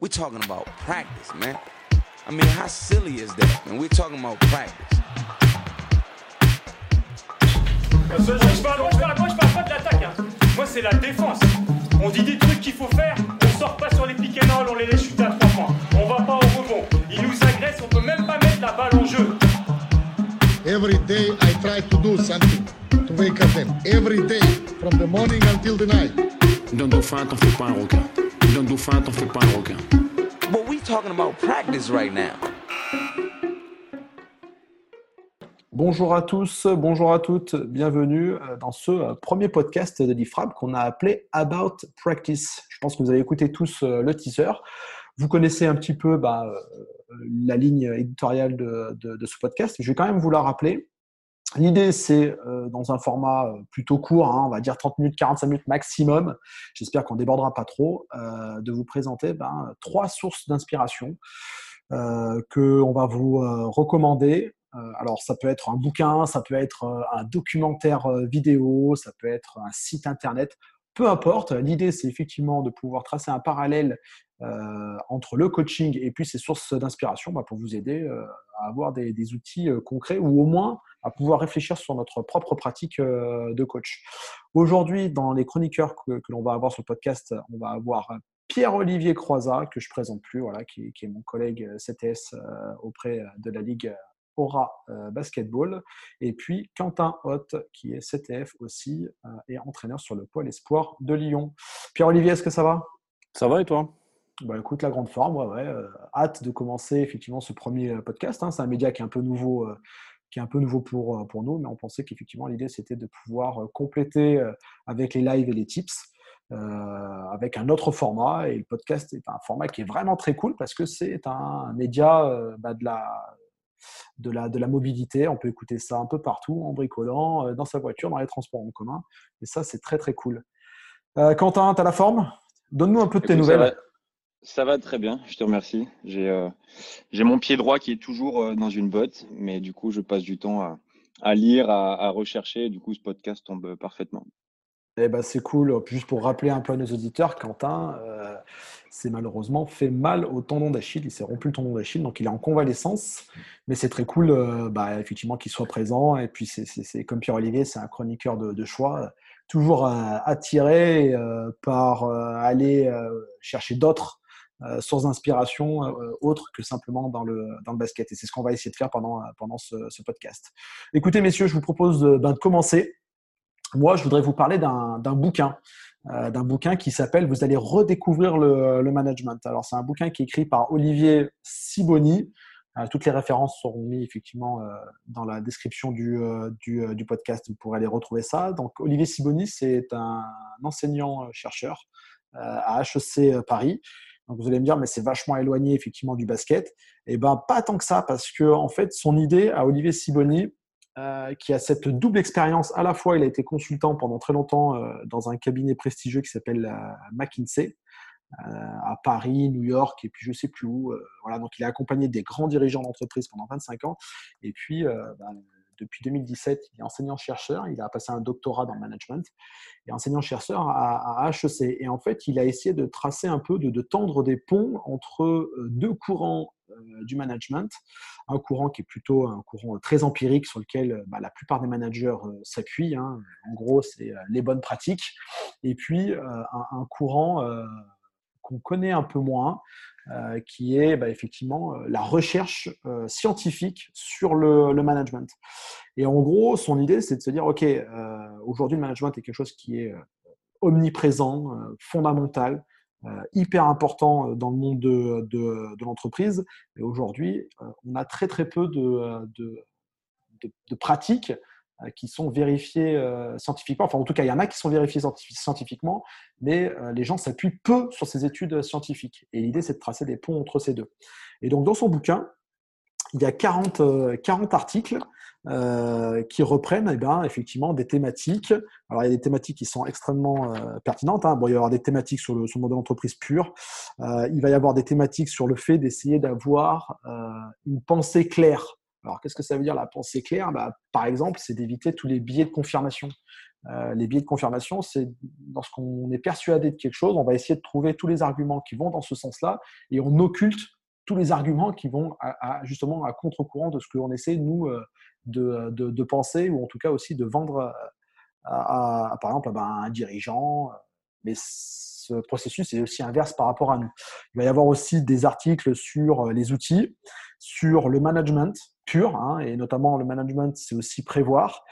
We're talking about practice, man. I mean, how silly is that, man? We're talking about practice. Je parle, moi, je parle, moi, je parle pas de l'attaque. hein. Moi, c'est la défense. On dit des trucs qu'il faut faire, on sort pas sur les and roll, on les laisse chuter à trois points. On va pas au rebond. Ils nous agressent, on peut même pas mettre la balle en jeu. Every day I try to do something to wake up them. Every day, from the morning until the night. Dauphin, t'en fais pas un requin. D'un dauphin, t'en fais pas un requin. But we talking about practice right now. Bonjour à tous, bonjour à toutes, bienvenue euh, dans ce euh, premier podcast de l'IFRAP qu'on a appelé About Practice. Je pense que vous avez écouté tous euh, le teaser. Vous connaissez un petit peu bah, la ligne éditoriale de, de- de ce podcast. Je vais quand même vous la rappeler. L'idée, c'est euh, dans un format euh, plutôt court, hein, on va dire 30 minutes, 45 minutes maximum. J'espère qu'on débordera pas trop, euh, de vous présenter ben, trois sources d'inspiration euh, que on va vous recommander. Alors, ça peut être un bouquin, ça peut être un documentaire vidéo, ça peut être un site internet, peu importe. L'idée, c'est effectivement de pouvoir tracer un parallèle entre le coaching et puis ces sources d'inspiration bah, pour vous aider euh, à avoir des, outils euh, concrets ou au moins à pouvoir réfléchir sur notre propre pratique euh, de coach. Aujourd'hui, dans les chroniqueurs que, l'on va avoir sur le podcast, on va avoir Pierre-Olivier Croizat, que je présente plus, voilà, qui, est mon collègue euh, CTS euh, auprès de la Ligue Aura euh, Basketball. Et puis Quentin Hoth, qui est CTF aussi euh, et entraîneur sur le pôle espoir de Lyon. Pierre-Olivier, est-ce que ça va? Ça va et toi? Bah, écoute, la grande forme, ouais, ouais. euh, hâte de commencer effectivement ce premier euh, podcast. hein. C'est un média qui est un peu nouveau, euh, qui est un peu nouveau pour, pour nous, mais on pensait qu'effectivement l'idée c'était de pouvoir compléter avec les lives et les tips. euh, avec un autre format et le podcast est un format qui est vraiment très cool parce que c'est un média euh, bah, de la de la, de la mobilité. On peut écouter ça un peu partout, en bricolant, euh, dans sa voiture, dans les transports en commun. Et ça, c'est très, très cool. Quentin, tu as la forme? Donne-nous un peu de tes Écoute, nouvelles. Ça va très bien, je te remercie. J'ai euh, mon pied droit qui est toujours euh, dans une botte, mais du coup, je passe du temps à, lire, à, rechercher. Du coup, ce podcast tombe euh, parfaitement. Eh ben, c'est cool. Juste pour rappeler un peu à nos auditeurs, Quentin s'est malheureusement fait mal au tendon d'Achille. Il s'est rompu le tendon d'Achille, donc il est en convalescence. Mais c'est très cool, bah, effectivement, qu'il soit présent. Et puis, c'est- comme Pierre-Olivier, c'est un chroniqueur de, choix, toujours attiré par aller chercher d'autres euh, sources d'inspiration euh, autres que simplement dans le, dans le basket. Et c'est ce qu'on va essayer de faire pendant, pendant ce, podcast. Écoutez, messieurs, je vous propose de, ben, commencer. Moi, je voudrais vous parler d'un bouquin, euh, d'un bouquin qui s'appelle Vous allez redécouvrir le, le management. Alors, c'est un bouquin qui est écrit par Olivier Siboni. Euh, toutes les références seront mises effectivement euh, dans la description du, euh, du, euh, du podcast. Vous pourrez aller retrouver ça. Donc, Olivier Siboni, c'est un enseignant-chercheur euh, à HEC Paris. Vous allez me dire, mais c'est vachement éloigné effectivement du basket. Eh ben, pas tant que ça, parce que en fait, son idée à Olivier Siboni, euh, qui a cette double expérience. À la fois, il a été consultant pendant très longtemps euh, dans un cabinet prestigieux qui s'appelle euh, McKinsey à Paris, New York et puis je sais plus où. Voilà, donc il a accompagné des grands dirigeants d'entreprise pendant 25 ans. Et puis, bah, depuis 2017, il est enseignant-chercheur. Il a passé un doctorat dans le management et enseignant-chercheur à, HEC. Et en fait, il a essayé de tracer un peu, de, tendre des ponts entre euh, deux courants euh, du management. Un courant qui est plutôt un courant très empirique sur lequel bah, la plupart des managers euh, s'appuient. Hein. En gros, c'est euh, les bonnes pratiques. Et puis, euh, un, courant euh, qu'on connaît un peu moins, euh, qui est bah, effectivement euh, la recherche euh, scientifique sur le, management. Et en gros, son idée, c'est de se dire, OK, aujourd'hui, le management est quelque chose qui est omniprésent, fondamental, hyper important dans le monde de, l'entreprise. Et aujourd'hui, on a très très peu de, pratiques qui sont vérifiées euh, scientifiquement. Enfin, en tout cas, il y en a qui sont vérifiées scientifiquement, mais euh, les gens s'appuient peu sur ces études scientifiques. Et l'idée, c'est de tracer des ponts entre ces deux. Et donc, dans son bouquin, il y a 40, 40 articles euh, qui reprennent eh bien, effectivement des thématiques. Alors, il y a des thématiques qui sont extrêmement euh, pertinentes. Hein. Bon, il va y avoir des thématiques sur le, sur le modèle d'entreprise pur. Euh, il va y avoir des thématiques sur le fait d'essayer d'avoir euh, une pensée claire. Alors, qu'est-ce que ça veut dire la pensée claire? Bah, Par exemple, c'est d'éviter tous les biais de confirmation. Euh, les biais de confirmation, c'est lorsqu'on est persuadé de quelque chose, on va essayer de trouver tous les arguments qui vont dans ce sens-là et on occulte tous les arguments qui vont à, justement à contre-courant de ce qu'on essaie, nous, euh, de, de, penser ou en tout cas aussi de vendre à, par exemple à un dirigeant. Mais ce processus est aussi inverse par rapport à nous. Il va y avoir aussi des articles sur les outils, sur le management hein, et notamment le management, c'est aussi prévoir.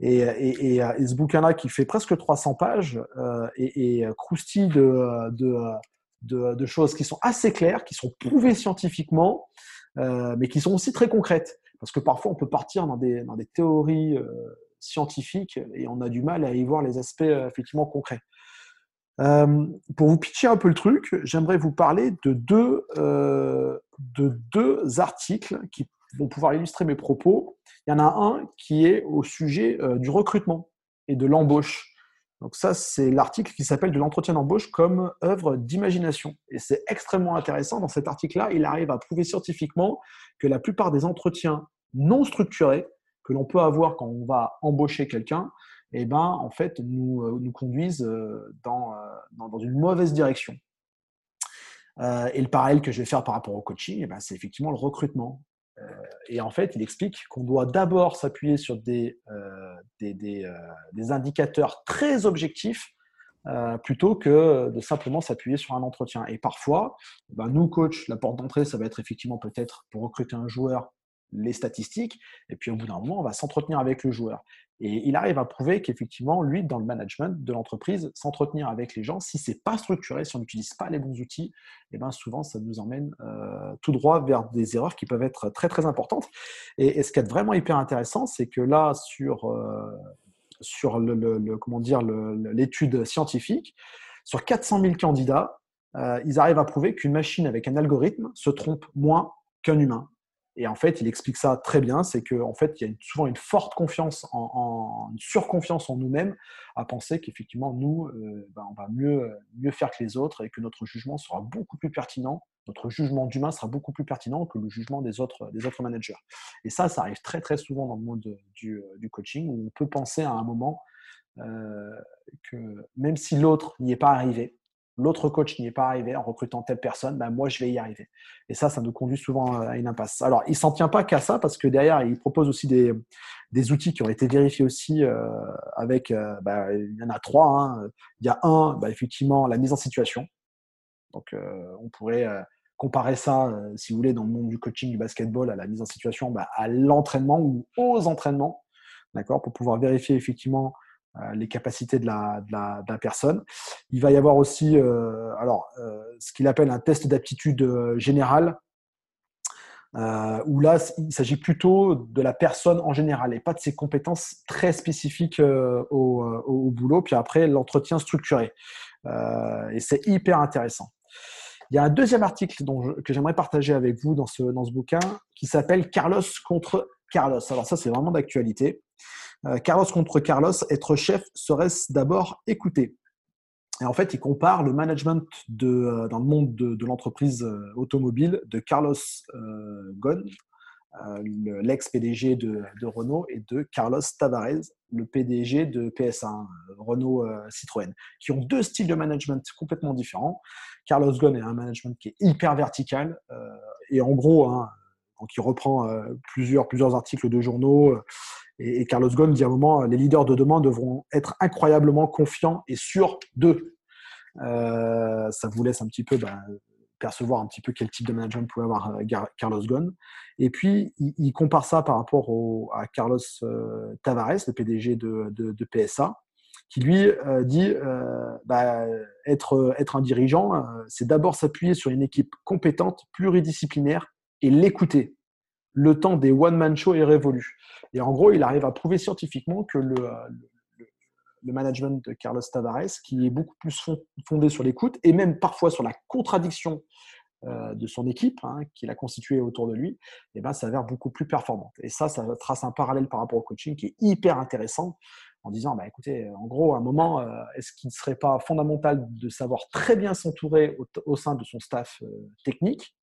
Et, et, ce bouquin-là qui fait presque 300 pages euh, et, croustille de, de, de, choses qui sont assez claires, qui sont prouvées scientifiquement, euh, mais qui sont aussi très concrètes. Parce que parfois, on peut partir dans des, dans des théories euh, scientifiques et on a du mal à y voir les aspects euh, effectivement concrets. Euh, pour vous pitcher un peu le truc, j'aimerais vous parler de deux, euh, de deux articles qui vont pouvoir illustrer mes propos. Il y en a un qui est au sujet euh, du recrutement et de l'embauche. Donc ça, c'est l'article qui s'appelle de l'entretien d'embauche comme œuvre d'imagination. Et c'est extrêmement intéressant. Dans cet article-là, il arrive à prouver scientifiquement que la plupart des entretiens non structurés que l'on peut avoir quand on va embaucher quelqu'un, eh ben, en fait, nous, euh, conduisent euh, dans, une mauvaise direction. Et le parallèle que je vais faire par rapport au coaching, eh ben, c'est effectivement le recrutement. Euh, et en fait, il explique qu'on doit d'abord s'appuyer sur des, euh, des, indicateurs très objectifs plutôt que de simplement s'appuyer sur un entretien. Et parfois, ben, nous, coach, la porte d'entrée, ça va être effectivement peut-être pour recruter un joueur les statistiques, et puis au bout d'un moment, on va s'entretenir avec le joueur. Et il arrive à prouver qu'effectivement, lui, dans le management de l'entreprise, s'entretenir avec les gens, si c'est pas structuré, si on n'utilise pas les bons outils, et eh ben souvent, ça nous emmène euh, tout droit vers des erreurs qui peuvent être très très importantes. Et, ce qui est vraiment hyper intéressant, c'est que là, sur euh, sur le, comment dire l'étude scientifique, sur 400 000 candidats, euh, ils arrivent à prouver qu'une machine avec un algorithme se trompe moins qu'un humain. Et en fait, il explique ça très bien, c'est qu'en en fait, il y a souvent une forte confiance, en, une surconfiance en nous-mêmes, à penser qu'effectivement, nous, euh, ben, on va mieux, mieux faire que les autres et que notre jugement sera beaucoup plus pertinent, notre jugement d'humain sera beaucoup plus pertinent que le jugement des autres, des autres managers. Et ça, ça arrive très très souvent dans le monde du, du coaching, où on peut penser à un moment euh, que même si l'autre n'y est pas arrivé, l'autre coach n'y est pas arrivé en recrutant telle personne, ben moi je vais y arriver. Et ça, ça nous conduit souvent à une impasse. Alors, il s'en tient pas qu'à ça parce que derrière, il propose aussi des, des outils qui ont été vérifiés aussi euh, avec, euh, ben, il y en a trois. Hein. Il y a un, ben, effectivement, la mise en situation. Donc, euh, on pourrait comparer ça, si vous voulez, dans le monde du coaching du basketball, à la mise en situation, ben, à l'entraînement ou aux entraînements, d'accord, pour pouvoir vérifier effectivement les capacités de la, personne. Il va y avoir aussi euh, alors, euh, ce qu'il appelle un test d'aptitude générale, où là, il s'agit plutôt de la personne en général et pas de ses compétences très spécifiques au, boulot. Puis après, l'entretien structuré. et c'est hyper intéressant. Il y a un deuxième article que j'aimerais partager avec vous dans ce, dans ce bouquin qui s'appelle Carlos contre Carlos. Alors ça, c'est vraiment d'actualité. Euh, Carlos contre Carlos, être chef serait-ce d'abord écouter et en fait, il compare le management euh, dans le monde de, l'entreprise euh, automobile de Carlos Ghosn, l'ex-PDG de, Renault, et de Carlos Tavares, le PDG de PSA, Renault Citroën, qui ont deux styles de management complètement différents. Carlos Ghosn est un management qui est hyper vertical, et en gros, hein, il reprend plusieurs, plusieurs articles de journaux et, Carlos Ghosn dit à un moment, les leaders de demain devront être incroyablement confiants et sûrs d'eux. Euh, ça vous laisse un petit peu ben, percevoir un petit peu quel type de management pouvait avoir euh, Carlos Ghosn. Et puis, il, compare ça par rapport à Carlos euh, Tavares, le PDG de, PSA, qui lui dit bah, être, être un dirigeant, c'est d'abord s'appuyer sur une équipe compétente, pluridisciplinaire et l'écouter le temps des one-man shows est révolu. Et en gros, il arrive à prouver scientifiquement que le, le, management de Carlos Tavares, qui est beaucoup plus fondé sur l'écoute et même parfois sur la contradiction euh, de son équipe, hein, qu'il a constituée autour de lui, et eh ben, s'avère beaucoup plus performante. Et ça, ça trace un parallèle par rapport au coaching qui est hyper intéressant en disant, bah, écoutez, en gros, à un moment, euh, est-ce qu'il ne serait pas fondamental de savoir très bien s'entourer au, sein de son staff euh, technique euh,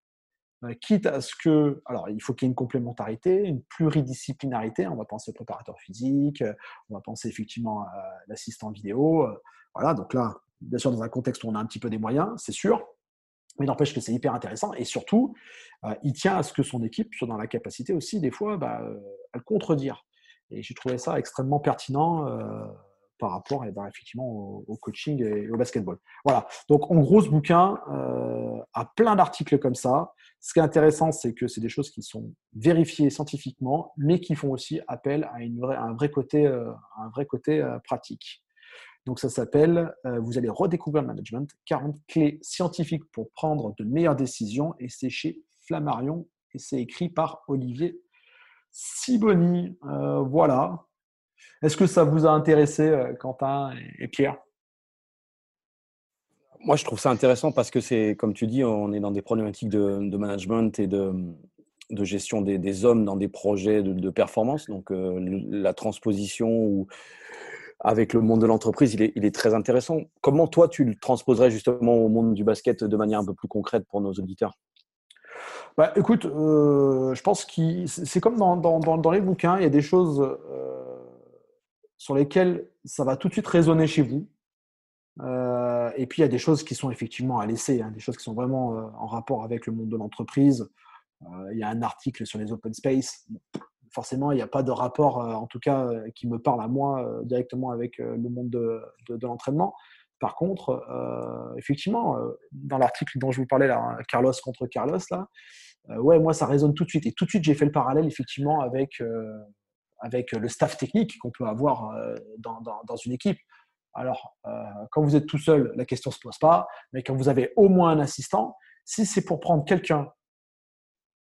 quitte à ce que, alors il faut qu'il y ait une complémentarité, une pluridisciplinarité. On va penser au préparateur physique, on va penser effectivement à l'assistant vidéo. Voilà, donc là, bien sûr, dans un contexte où on a un petit peu des moyens, c'est sûr, mais n'empêche que c'est hyper intéressant. Et surtout, il tient à ce que son équipe soit dans la capacité aussi, des fois, bah, à le contredire. Et j'ai trouvé ça extrêmement pertinent par rapport eh ben, effectivement au, coaching et au basketball. Voilà. Donc en gros, ce bouquin euh, a plein d'articles comme ça. Ce qui est intéressant, c'est que c'est des choses qui sont vérifiées scientifiquement, mais qui font aussi appel à, une vraie, un vrai côté, euh, un vrai côté euh, pratique. Donc ça s'appelle Vous allez redécouvrir le management 40 clés scientifiques pour prendre de meilleures décisions et c'est chez Flammarion et c'est écrit par Olivier Siboni. voilà. Est-ce que ça vous a intéressé, euh, Quentin et Pierre? Moi, je trouve ça intéressant parce que c'est, comme tu dis, on est dans des problématiques de, management et de, gestion des, hommes dans des projets de, performance. Donc, euh, la transposition ou avec le monde de l'entreprise, il est, très intéressant. Comment toi, tu le transposerais justement au monde du basket de manière un peu plus concrète pour nos auditeurs? Bah, écoute, euh, je pense que c'est comme dans, les bouquins, il y a des choses sur lesquels ça va tout de suite résonner chez vous. Euh, et puis, il y a des choses qui sont effectivement à laisser, hein, des choses qui sont vraiment euh, en rapport avec le monde de l'entreprise. Euh, il y a un article sur les open space. Forcément, il n'y a pas de rapport, en tout cas, qui me parle à moi directement avec le monde de, l'entraînement. Par contre, effectivement, dans l'article dont je vous parlais, là, Carlos contre Carlos, là, ouais, moi, ça résonne tout de suite. Et tout de suite, j'ai fait le parallèle, effectivement, avec avec le staff technique qu'on peut avoir euh, dans, dans, une équipe. Alors, euh, quand vous êtes tout seul, la question ne se pose pas, mais quand vous avez au moins un assistant, si c'est pour prendre quelqu'un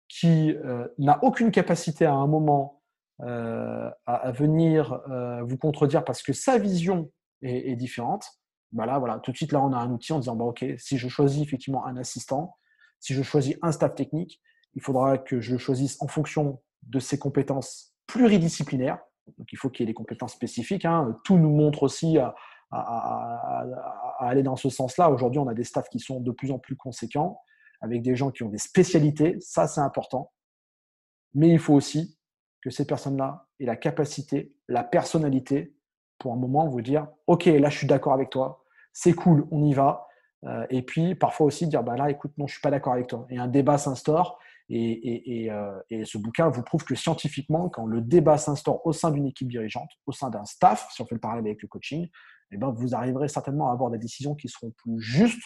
qui euh, n'a aucune capacité à un moment à, venir vous contredire parce que sa vision est, différente, bah là, voilà, tout de suite, là, on a un outil en disant, bah, OK, si je choisis effectivement un assistant, si je choisis un staff technique, il faudra que je le choisisse en fonction de ses compétences pluridisciplinaire. Donc, il faut qu'il y ait des compétences spécifiques. Hein. Tout nous montre aussi à, aller dans ce sens-là. Aujourd'hui, on a des staffs qui sont de plus en plus conséquents, avec des gens qui ont des spécialités. Ça, c'est important. Mais il faut aussi que ces personnes-là aient la capacité, la personnalité pour un moment vous dire Ok, là, je suis d'accord avec toi. C'est cool, on y va. Euh, et puis, parfois aussi dire bah Là, écoute, non, je ne suis pas d'accord avec toi. Et un débat s'instaure euh, et, ce bouquin vous prouve que scientifiquement, quand le débat s'instaure au sein d'une équipe dirigeante, au sein d'un staff, si on fait le parallèle avec le coaching, eh ben, vous arriverez certainement à avoir des décisions qui seront plus justes,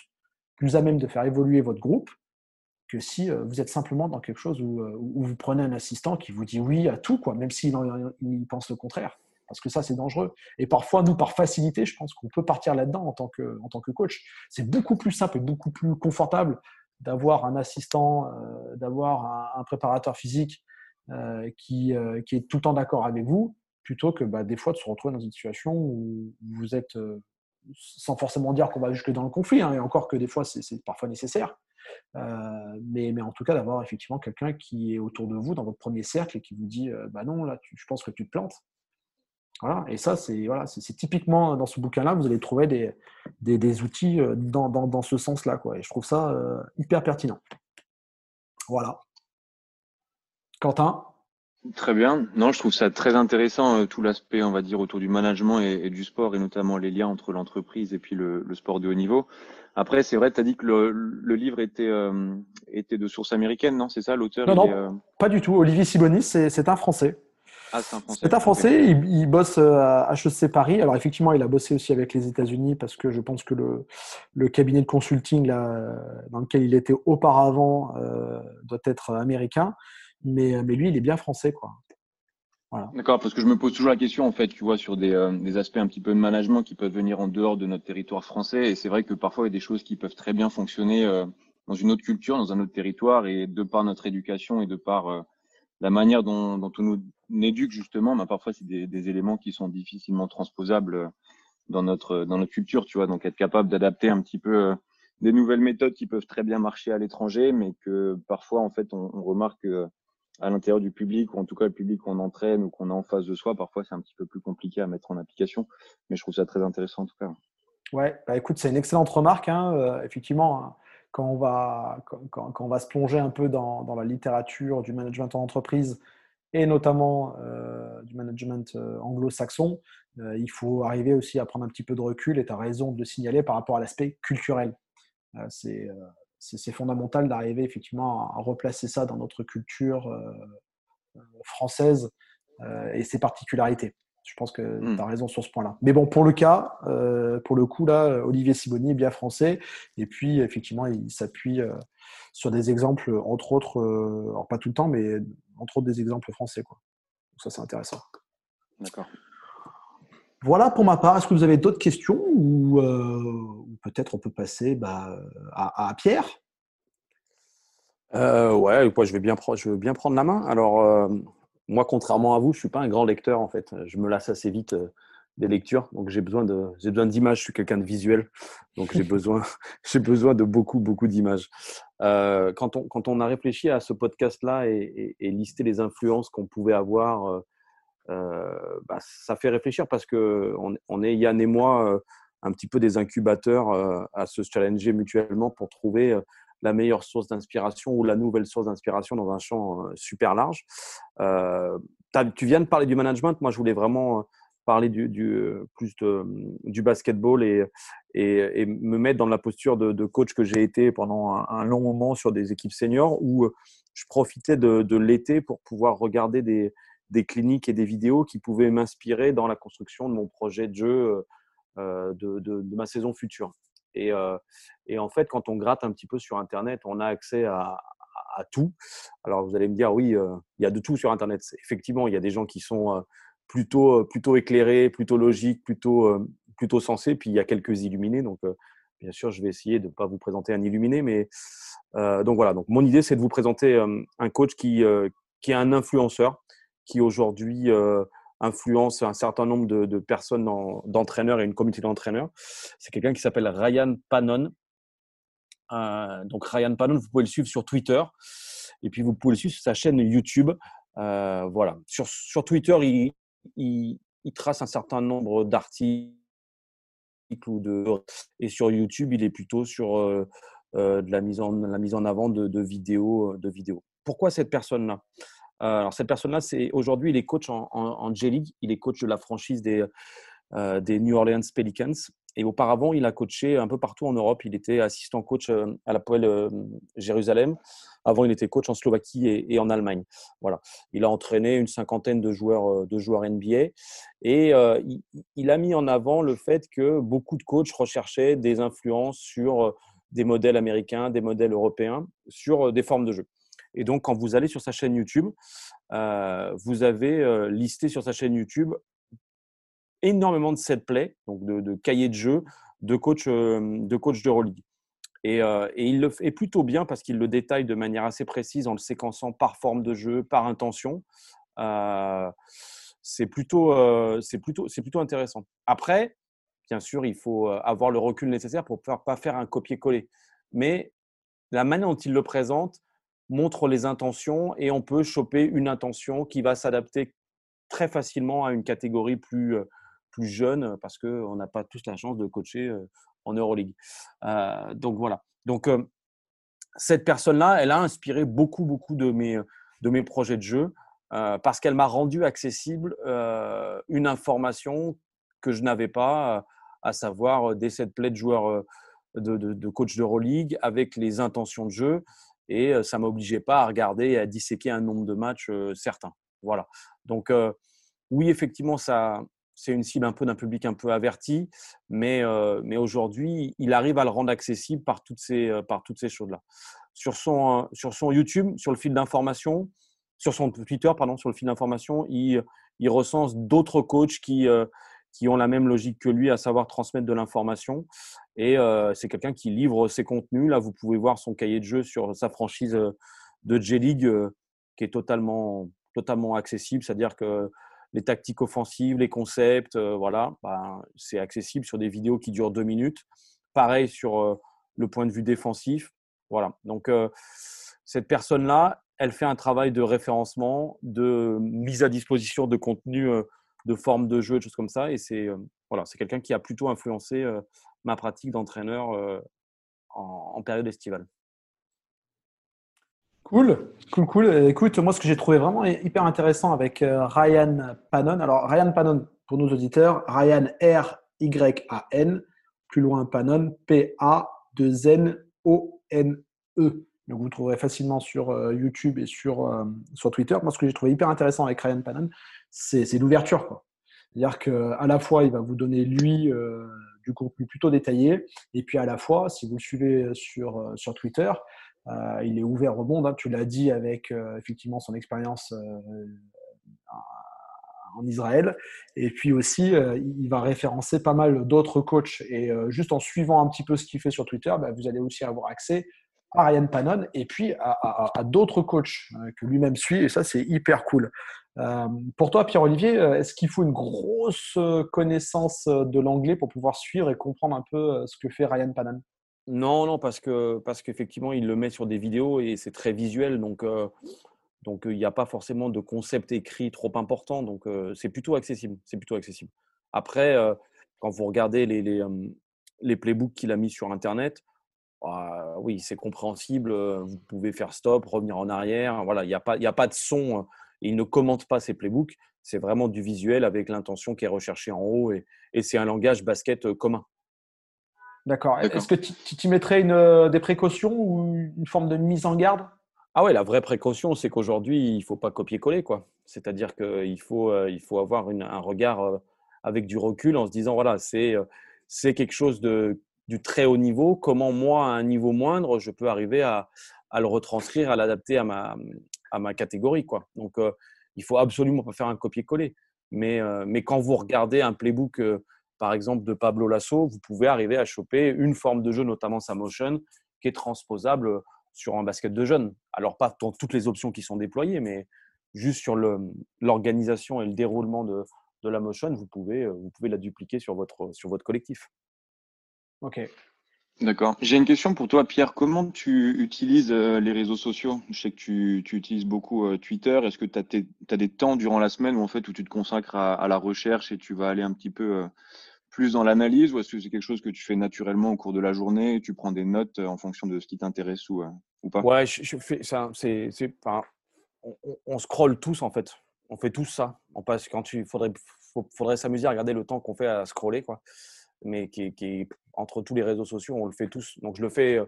plus à même de faire évoluer votre groupe, que si euh, vous êtes simplement dans quelque chose où, euh, où, vous prenez un assistant qui vous dit oui à tout, quoi, même s'il il pense le contraire. Parce que ça, c'est dangereux. Et parfois, nous, par facilité, je pense qu'on peut partir là-dedans en tant que coach. C'est beaucoup plus simple et beaucoup plus confortable d'avoir un assistant, euh, d'avoir un, préparateur physique euh, qui, euh, qui, est tout le temps d'accord avec vous, plutôt que bah, des fois de se retrouver dans une situation où vous êtes, sans forcément dire qu'on va jusque dans le conflit, hein, et encore que des fois c'est parfois nécessaire, mais, mais, en tout cas d'avoir effectivement quelqu'un qui est autour de vous dans votre premier cercle et qui vous dit bah non, là je pense que tu te plantes. Voilà. Et ça, c'est voilà, typiquement dans ce bouquin-là, vous allez trouver des, des, outils euh, dans, dans, dans ce sens-là. Et je trouve ça euh, hyper pertinent. Voilà. Quentin? Très bien. Non, je trouve ça très intéressant, euh, tout l'aspect, on va dire, autour du management et, du sport, et notamment les liens entre l'entreprise et puis le, le, sport de haut niveau. Après, c'est vrai, tu as dit que le, le livre était, était de source américaine, non? C'est ça, l'auteur Non, non, pas du tout. Olivier Sibonis, c'est un Français. Ah, c'est un Français. C'est un Français, il, bosse euh, à HEC Paris. Alors effectivement, il a bossé aussi avec les États-Unis parce que je pense que le, le cabinet de consulting là, dans lequel il était auparavant euh, doit être américain. Mais, mais lui, il est bien français. quoi. Voilà. D'accord, parce que je me pose toujours la question, en fait, tu vois, sur des, euh, des, aspects un petit peu de management qui peuvent venir en dehors de notre territoire français. Et c'est vrai que parfois, il y a des choses qui peuvent très bien fonctionner dans une autre culture, dans un autre territoire. Et de par notre éducation et de par la manière dont, dont, on nous éduque justement, bah, parfois c'est des, éléments qui sont difficilement transposables dans notre dans notre culture, tu vois. Donc être capable d'adapter un petit peu euh, des nouvelles méthodes qui peuvent très bien marcher à l'étranger, mais que parfois en fait on, remarque que à l'intérieur du public ou en tout cas le public qu'on entraîne ou qu'on a en face de soi, parfois c'est un petit peu plus compliqué à mettre en application. Mais je trouve ça très intéressant en tout cas. Ouais, bah écoute, c'est une excellente remarque. Hein. Euh, effectivement, quand on va, quand, on va se plonger un peu dans, la littérature du management en entreprise et notamment euh, du management euh, anglo-saxon, euh, il faut arriver aussi à prendre un petit peu de recul et tu as raison de le signaler par rapport à l'aspect culturel. c'est fondamental d'arriver effectivement à, replacer ça dans notre culture française et ses particularités. Je pense que mmh. tu as raison sur ce point-là. Mais bon, pour le cas, euh, pour le coup, là, Olivier Siboni est bien français. Et puis, effectivement, il s'appuie euh, sur des exemples, entre autres, euh, alors pas tout le temps, mais entre autres des exemples français. Quoi. Donc ça, c'est intéressant. D'accord. Voilà pour ma part. Est-ce que vous avez d'autres questions ou, peut-être on peut passer bah, à, Pierre? Ouais, je vais, bien je veux bien prendre la main. Alors, moi, contrairement à vous, je ne suis pas un grand lecteur en fait. Je me lasse assez vite euh, des lectures, donc j'ai besoin de j'ai besoin d'images. Je suis quelqu'un de visuel, donc j'ai besoin j'ai besoin de beaucoup beaucoup d'images. Euh, quand on quand on a réfléchi à ce podcast-là et, listé les influences qu'on pouvait avoir, euh, bah, ça fait réfléchir parce que on, est Yann et moi un petit peu des incubateurs à se challenger mutuellement pour trouver la meilleure source d'inspiration ou la nouvelle source d'inspiration dans un champ super large. Tu viens de parler du management. Moi, je voulais vraiment parler du, plus du basketball et, et, me mettre dans la posture de, coach que j'ai été pendant un, long moment sur des équipes seniors où je profitais de, l'été pour pouvoir regarder des, cliniques et des vidéos qui pouvaient m'inspirer dans la construction de mon projet de jeu de, ma saison future. Euh, et, en fait, quand on gratte un petit peu sur Internet, on a accès à, tout. Alors vous allez me dire, oui, euh, il y a de tout sur Internet. Effectivement, il y a des gens qui sont euh, plutôt, plutôt éclairés, plutôt logiques, plutôt, plutôt sensés, puis il y a quelques illuminés. Donc, bien sûr, je vais essayer de ne pas vous présenter un illuminé, mais donc voilà. Donc mon idée, c'est de vous présenter un coach qui, qui est un influenceur, qui aujourd'hui influence un certain nombre de, personnes, d'entraîneurs et une communauté d'entraîneurs. C'est quelqu'un qui s'appelle Ryan Panon. Euh, donc Ryan Panon, vous pouvez le suivre sur Twitter et puis vous pouvez le suivre sur sa chaîne YouTube. Euh, voilà. Sur, sur Twitter, il, il, trace un certain nombre d'articles ou de et sur YouTube, il est plutôt sur euh, de la mise en la mise en avant de, vidéos de vidéos. Pourquoi cette personne-là? euh, alors cette personne-là, c'est aujourd'hui, il est coach en, J-League. Il est coach de la franchise des, euh, des New Orleans Pelicans. Et auparavant, il a coaché un peu partout en Europe. Il était assistant coach euh, à la Poel Jérusalem. Avant, il était coach en Slovaquie et, en Allemagne. Voilà. Il a entraîné une cinquantaine de joueurs, de joueurs NBA. Et il, il, a mis en avant le fait que beaucoup de coachs recherchaient des influences sur des modèles américains, des modèles européens, sur des formes de jeu. Et donc, quand vous allez sur sa chaîne YouTube, euh, vous avez euh, listé sur sa chaîne YouTube énormément de set play, donc de, cahiers de jeu de coach euh, de, coach de. Et, il le fait plutôt bien parce qu'il le détaille de manière assez précise en le séquençant par forme de jeu, par intention. c'est plutôt, plutôt, c'est plutôt intéressant. Après, bien sûr, il faut avoir le recul nécessaire pour ne pas faire un copier-coller. Mais la manière dont il le présente, montre les intentions et on peut choper une intention qui va s'adapter très facilement à une catégorie plus, euh, plus jeune parce qu'on n'a pas tous la chance de coacher euh, en Euroleague. Euh, donc voilà. Donc cette personne-là, elle a inspiré beaucoup, beaucoup de mes, de mes projets de jeu parce qu'elle m'a rendu accessible une information que je n'avais pas, à savoir des set plays de joueurs de, de, de coach d'Euroleague avec les intentions de jeu et ça m'obligeait pas à regarder et à disséquer un nombre de matchs certains. Voilà. Donc oui, effectivement, ça, c'est une cible un peu d'un public un peu averti, mais, mais aujourd'hui, il arrive à le rendre accessible par toutes ces, par toutes ces choses-là. Sur son, sur son YouTube, sur le fil d'information, sur son Twitter, pardon, sur le fil d'information, il recense d'autres coachs qui, qui ont la même logique que lui, à savoir transmettre de l'information. Et euh, c'est quelqu'un qui livre ses contenus. Là, vous pouvez voir son cahier de jeu sur sa franchise euh, de J-League euh, qui est totalement, totalement accessible. C'est-à-dire que les tactiques offensives, les concepts, voilà, ben, c'est accessible sur des vidéos qui durent deux minutes. Pareil sur le point de vue défensif. Voilà. Donc, cette personne-là, elle fait un travail de référencement, de mise à disposition de contenu de forme de jeu, des choses comme ça. Et c'est voilà, c'est quelqu'un qui a plutôt influencé ma pratique d'entraîneur en, période estivale. Cool, cool, cool. Écoute, moi, ce que j'ai trouvé vraiment hyper intéressant avec Ryan Panon. Alors, Ryan Panon, pour nos auditeurs, Ryan R-Y-A-N, plus loin Panon, P-A-2-N-O-N-E. Donc, vous trouverez facilement sur euh, YouTube et sur, euh, sur Twitter. Moi, ce que j'ai trouvé hyper intéressant avec Ryan Panon, c'est l'ouverture. C'est-à-dire qu'à la fois, il va vous donner, lui, euh, du contenu plutôt détaillé, et puis à la fois, si vous le suivez sur, sur Twitter, il est ouvert au monde. Hein. tu l'as dit avec effectivement son expérience en Israël. Et puis aussi, il va référencer pas mal d'autres coachs. Et juste en suivant un petit peu ce qu'il fait sur Twitter, bah, vous allez aussi avoir accès à Ryan Panon et puis à, d'autres coachs euh, que lui-même suit. Et ça, c'est hyper cool. Euh, pour toi, Pierre-Olivier, euh, est-ce qu'il faut une grosse connaissance de l'anglais pour pouvoir suivre et comprendre un peu ce que fait Ryan Panon Non, non, parce que parce qu'effectivement, il le met sur des vidéos et c'est très visuel, donc donc il n'y a pas forcément de concept écrit trop important, donc c'est plutôt accessible. C'est plutôt accessible. Après, quand vous regardez les les, les playbooks qu'il a mis sur Internet, ah, oui, c'est compréhensible. Vous pouvez faire stop, revenir en arrière. Voilà, il n'y a, pas, a pas de son. Il ne commente pas ses playbooks. C'est vraiment du visuel avec l'intention qui est recherchée en haut et, c'est un langage basket commun. D'accord. Est-ce que tu mettrais une, des précautions ou une forme de mise en garde? Ah ouais, la vraie précaution, c'est qu'aujourd'hui, il ne faut pas copier-coller. quoi. C'est-à-dire qu'il faut, il faut avoir un regard avec du recul en se disant, voilà, c'est quelque chose de, du très haut niveau, comment moi, à un niveau moindre, je peux arriver à, le retranscrire, à l'adapter à ma, à ma catégorie. Quoi. Donc, euh, il faut absolument pas faire un copier-coller. Mais, euh, mais quand vous regardez un playbook, euh, par exemple, de Pablo Lasso, vous pouvez arriver à choper une forme de jeu, notamment sa motion, qui est transposable sur un basket de jeunes. Alors, pas dans toutes les options qui sont déployées, mais juste sur l'organisation et le déroulement de, de, la motion, vous pouvez, vous pouvez la dupliquer sur votre, sur votre collectif. Ok. D'accord. J'ai une question pour toi, Pierre. Comment tu utilises euh, les réseaux sociaux? Je sais que tu, utilises beaucoup euh, Twitter. Est-ce que tu as, des temps durant la semaine où, en fait, où tu te consacres à, la recherche et tu vas aller un petit peu euh, plus dans l'analyse? Ou est-ce que c'est quelque chose que tu fais naturellement au cours de la journée et tu prends des notes en fonction de ce qui t'intéresse ou, ou pas? Ouais, je, fais ça. C'est, on, on, on scrolle tous, en fait. On fait tous ça. On passe quand tu faudrait, faudrait s'amuser à regarder le temps qu'on fait à scroller, quoi mais qui, est entre tous les réseaux sociaux, on le fait tous. Donc je le fais,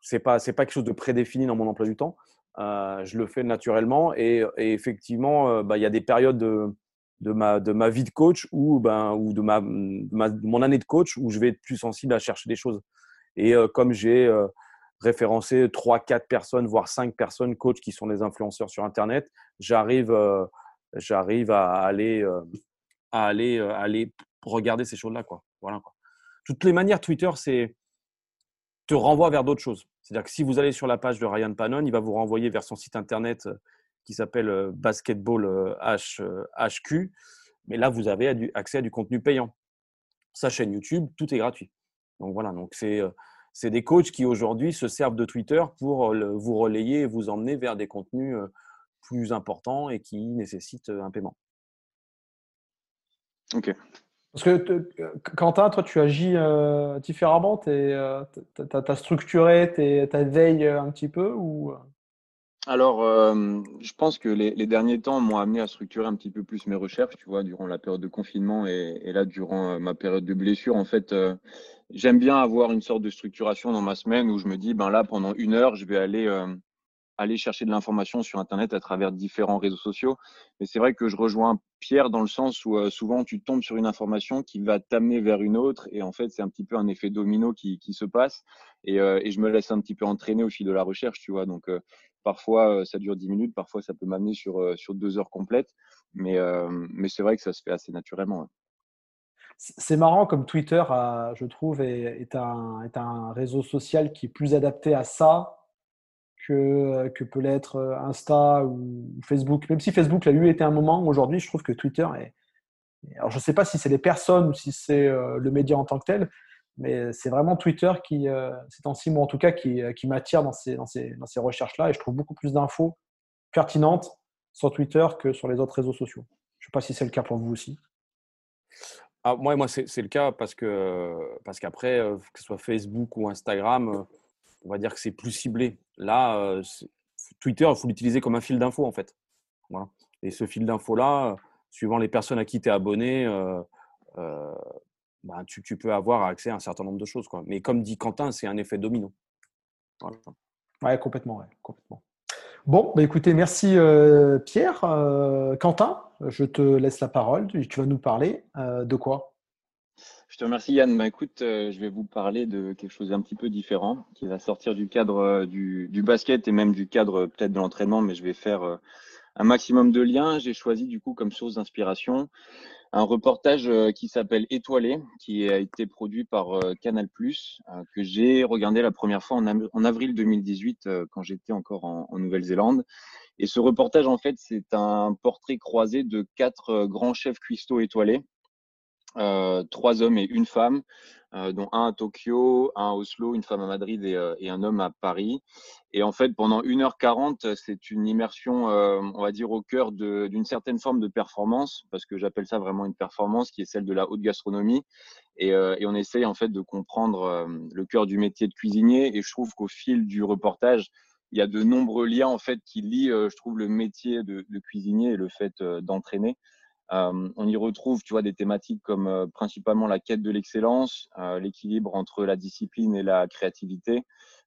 c'est pas c'est pas quelque chose de prédéfini dans mon emploi du temps. je le fais naturellement et, effectivement, bah, il y a des périodes de, de, ma, de ma vie de coach ou, ben, ou de ma, mon année de coach où je vais être plus sensible à chercher des choses. Et comme j'ai référencé 3, 4 personnes, voire 5 personnes coach qui sont des influenceurs sur Internet, j'arrive j'arrive à aller, à aller, aller regarder ces choses-là. Quoi. Voilà, quoi. Toutes les manières, Twitter, c'est te renvoie vers d'autres choses. C'est-à-dire que si vous allez sur la page de Ryan Panon, il va vous renvoyer vers son site internet euh, qui s'appelle euh, Basketball HQ. Euh, Mais là, vous avez accès à du contenu payant. Sa chaîne YouTube, tout est gratuit. Donc voilà, donc c'est c'est des coachs qui aujourd'hui se servent de Twitter pour vous relayer et vous emmener vers des contenus plus importants et qui nécessitent un paiement. Ok. Parce que Quentin, toi, tu agis euh, différemment. Tu euh, as, structuré ta veille euh, un petit peu ou... Alors, je pense que les, derniers temps m'ont amené à structurer un petit peu plus mes recherches, tu vois, durant la période de confinement et, et là, durant ma période de blessure. En fait, j'aime bien avoir une sorte de structuration dans ma semaine où je me dis, ben là, pendant une heure, je vais aller aller chercher de l'information sur Internet à travers différents réseaux sociaux. Mais c'est vrai que je rejoins Pierre dans le sens où euh, souvent tu tombes sur une information qui va t'amener vers une autre et en fait c'est un petit peu un effet domino qui, qui se passe et, euh, et, je me laisse un petit peu entraîner au fil de la recherche, tu vois. Donc euh, parfois ça dure dix minutes, parfois ça peut m'amener sur, sur deux heures complètes, mais, mais c'est vrai que ça se fait assez naturellement. C'est marrant comme Twitter, je trouve, est, un, est un réseau social qui est plus adapté à ça que, que peut l'être euh, Insta ou Facebook. Même si Facebook l'a eu été un moment, aujourd'hui, je trouve que Twitter est. Alors, je ne sais pas si c'est les personnes ou si c'est euh, le média en tant que tel, mais c'est vraiment Twitter qui, euh, ces temps-ci, moi en tout cas, qui, qui m'attire dans ces, dans ces, dans ces recherches-là et je trouve beaucoup plus d'infos pertinentes sur Twitter que sur les autres réseaux sociaux. Je ne sais pas si c'est le cas pour vous aussi. ah, moi, moi c'est le cas parce que parce qu'après, que ce soit Facebook ou Instagram, on va dire que c'est plus ciblé. Là, Twitter, il faut l'utiliser comme un fil d'info en fait. Et ce fil d'info-là, suivant les personnes à qui tu es abonné, tu, peux avoir accès à un certain nombre de choses. Mais comme dit Quentin, c'est un effet domino. Voilà. Ouais, complètement. Ouais, complètement. Bon, bah écoutez, merci Pierre. Quentin, je te laisse la parole. Tu vas nous parler de quoi? Je te remercie Yann. Bah, écoute, je vais vous parler de quelque chose d'un petit peu différent qui va sortir du cadre du, du basket et même du cadre peut-être de l'entraînement, mais je vais faire un maximum de liens. J'ai choisi du coup comme source d'inspiration un reportage euh, qui s'appelle Étoilé, qui a été produit par euh, Canal+, euh, que j'ai regardé la première fois en, avril 2018 quand j'étais encore en, Nouvelle-Zélande. Et ce reportage, en fait, c'est un portrait croisé de quatre grands chefs cuistots étoilés, trois hommes et une femme, euh, dont un à Tokyo, un à Oslo, une femme à Madrid et, euh, et un homme à Paris. Et en fait, pendant 1h40, c'est une immersion, euh, on va dire, au cœur d'une certaine forme de performance, parce que j'appelle ça vraiment une performance qui est celle de la haute gastronomie. Et, et on essaye en fait de comprendre le cœur du métier de cuisinier. Et je trouve qu'au fil du reportage, il y a de nombreux liens en fait qui lient, je trouve, le métier de, de cuisinier et le fait d'entraîner. Euh, on y retrouve, tu vois, des thématiques comme euh, principalement la quête de l'excellence, euh, l'équilibre entre la discipline et la créativité,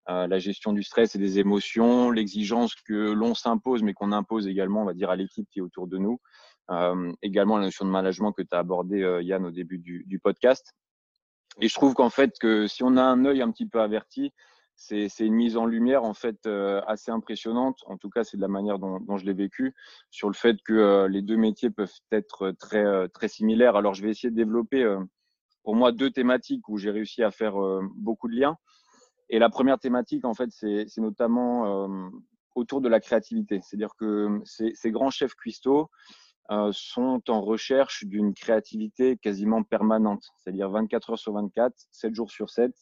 la gestion du stress et des émotions, l'exigence que l'on s'impose, mais qu'on impose également, on va dire, à l'équipe qui est autour de nous. également la notion de management que tu as abordé, Yann, au début du, du podcast. Et je trouve qu'en fait, que si on a un œil un petit peu averti, c'est une mise en lumière en fait euh, assez impressionnante. En tout cas, c'est de la manière dont, je l'ai vécu sur le fait que euh, les deux métiers peuvent être très euh, très similaires. Alors, je vais essayer de développer pour moi deux thématiques où j'ai réussi à faire beaucoup de liens. Et la première thématique, en fait, c'est notamment autour de la créativité. C'est-à-dire que ces, grands chefs cuistots sont en recherche d'une créativité quasiment permanente, c'est-à-dire 24 heures sur 24, 7 jours sur 7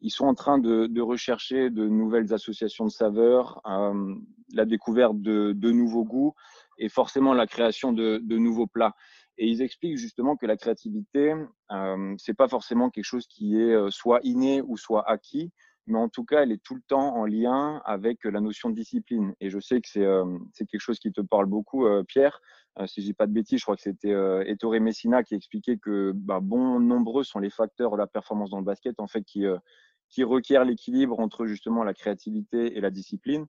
ils sont en train de, de rechercher de nouvelles associations de saveurs, euh, la découverte de, de, nouveaux goûts et forcément la création de, de, nouveaux plats. Et ils expliquent justement que la créativité, euh, c'est pas forcément quelque chose qui est euh, soit inné ou soit acquis, mais en tout cas, elle est tout le temps en lien avec la notion de discipline. Et je sais que c'est euh, quelque chose qui te parle beaucoup, euh, Pierre. si je dis pas de bêtises, je crois que c'était Ettore Messina qui expliquait que bah, bon nombreux sont les facteurs de la performance dans le basket en fait qui qui requiert l'équilibre entre justement la créativité et la discipline.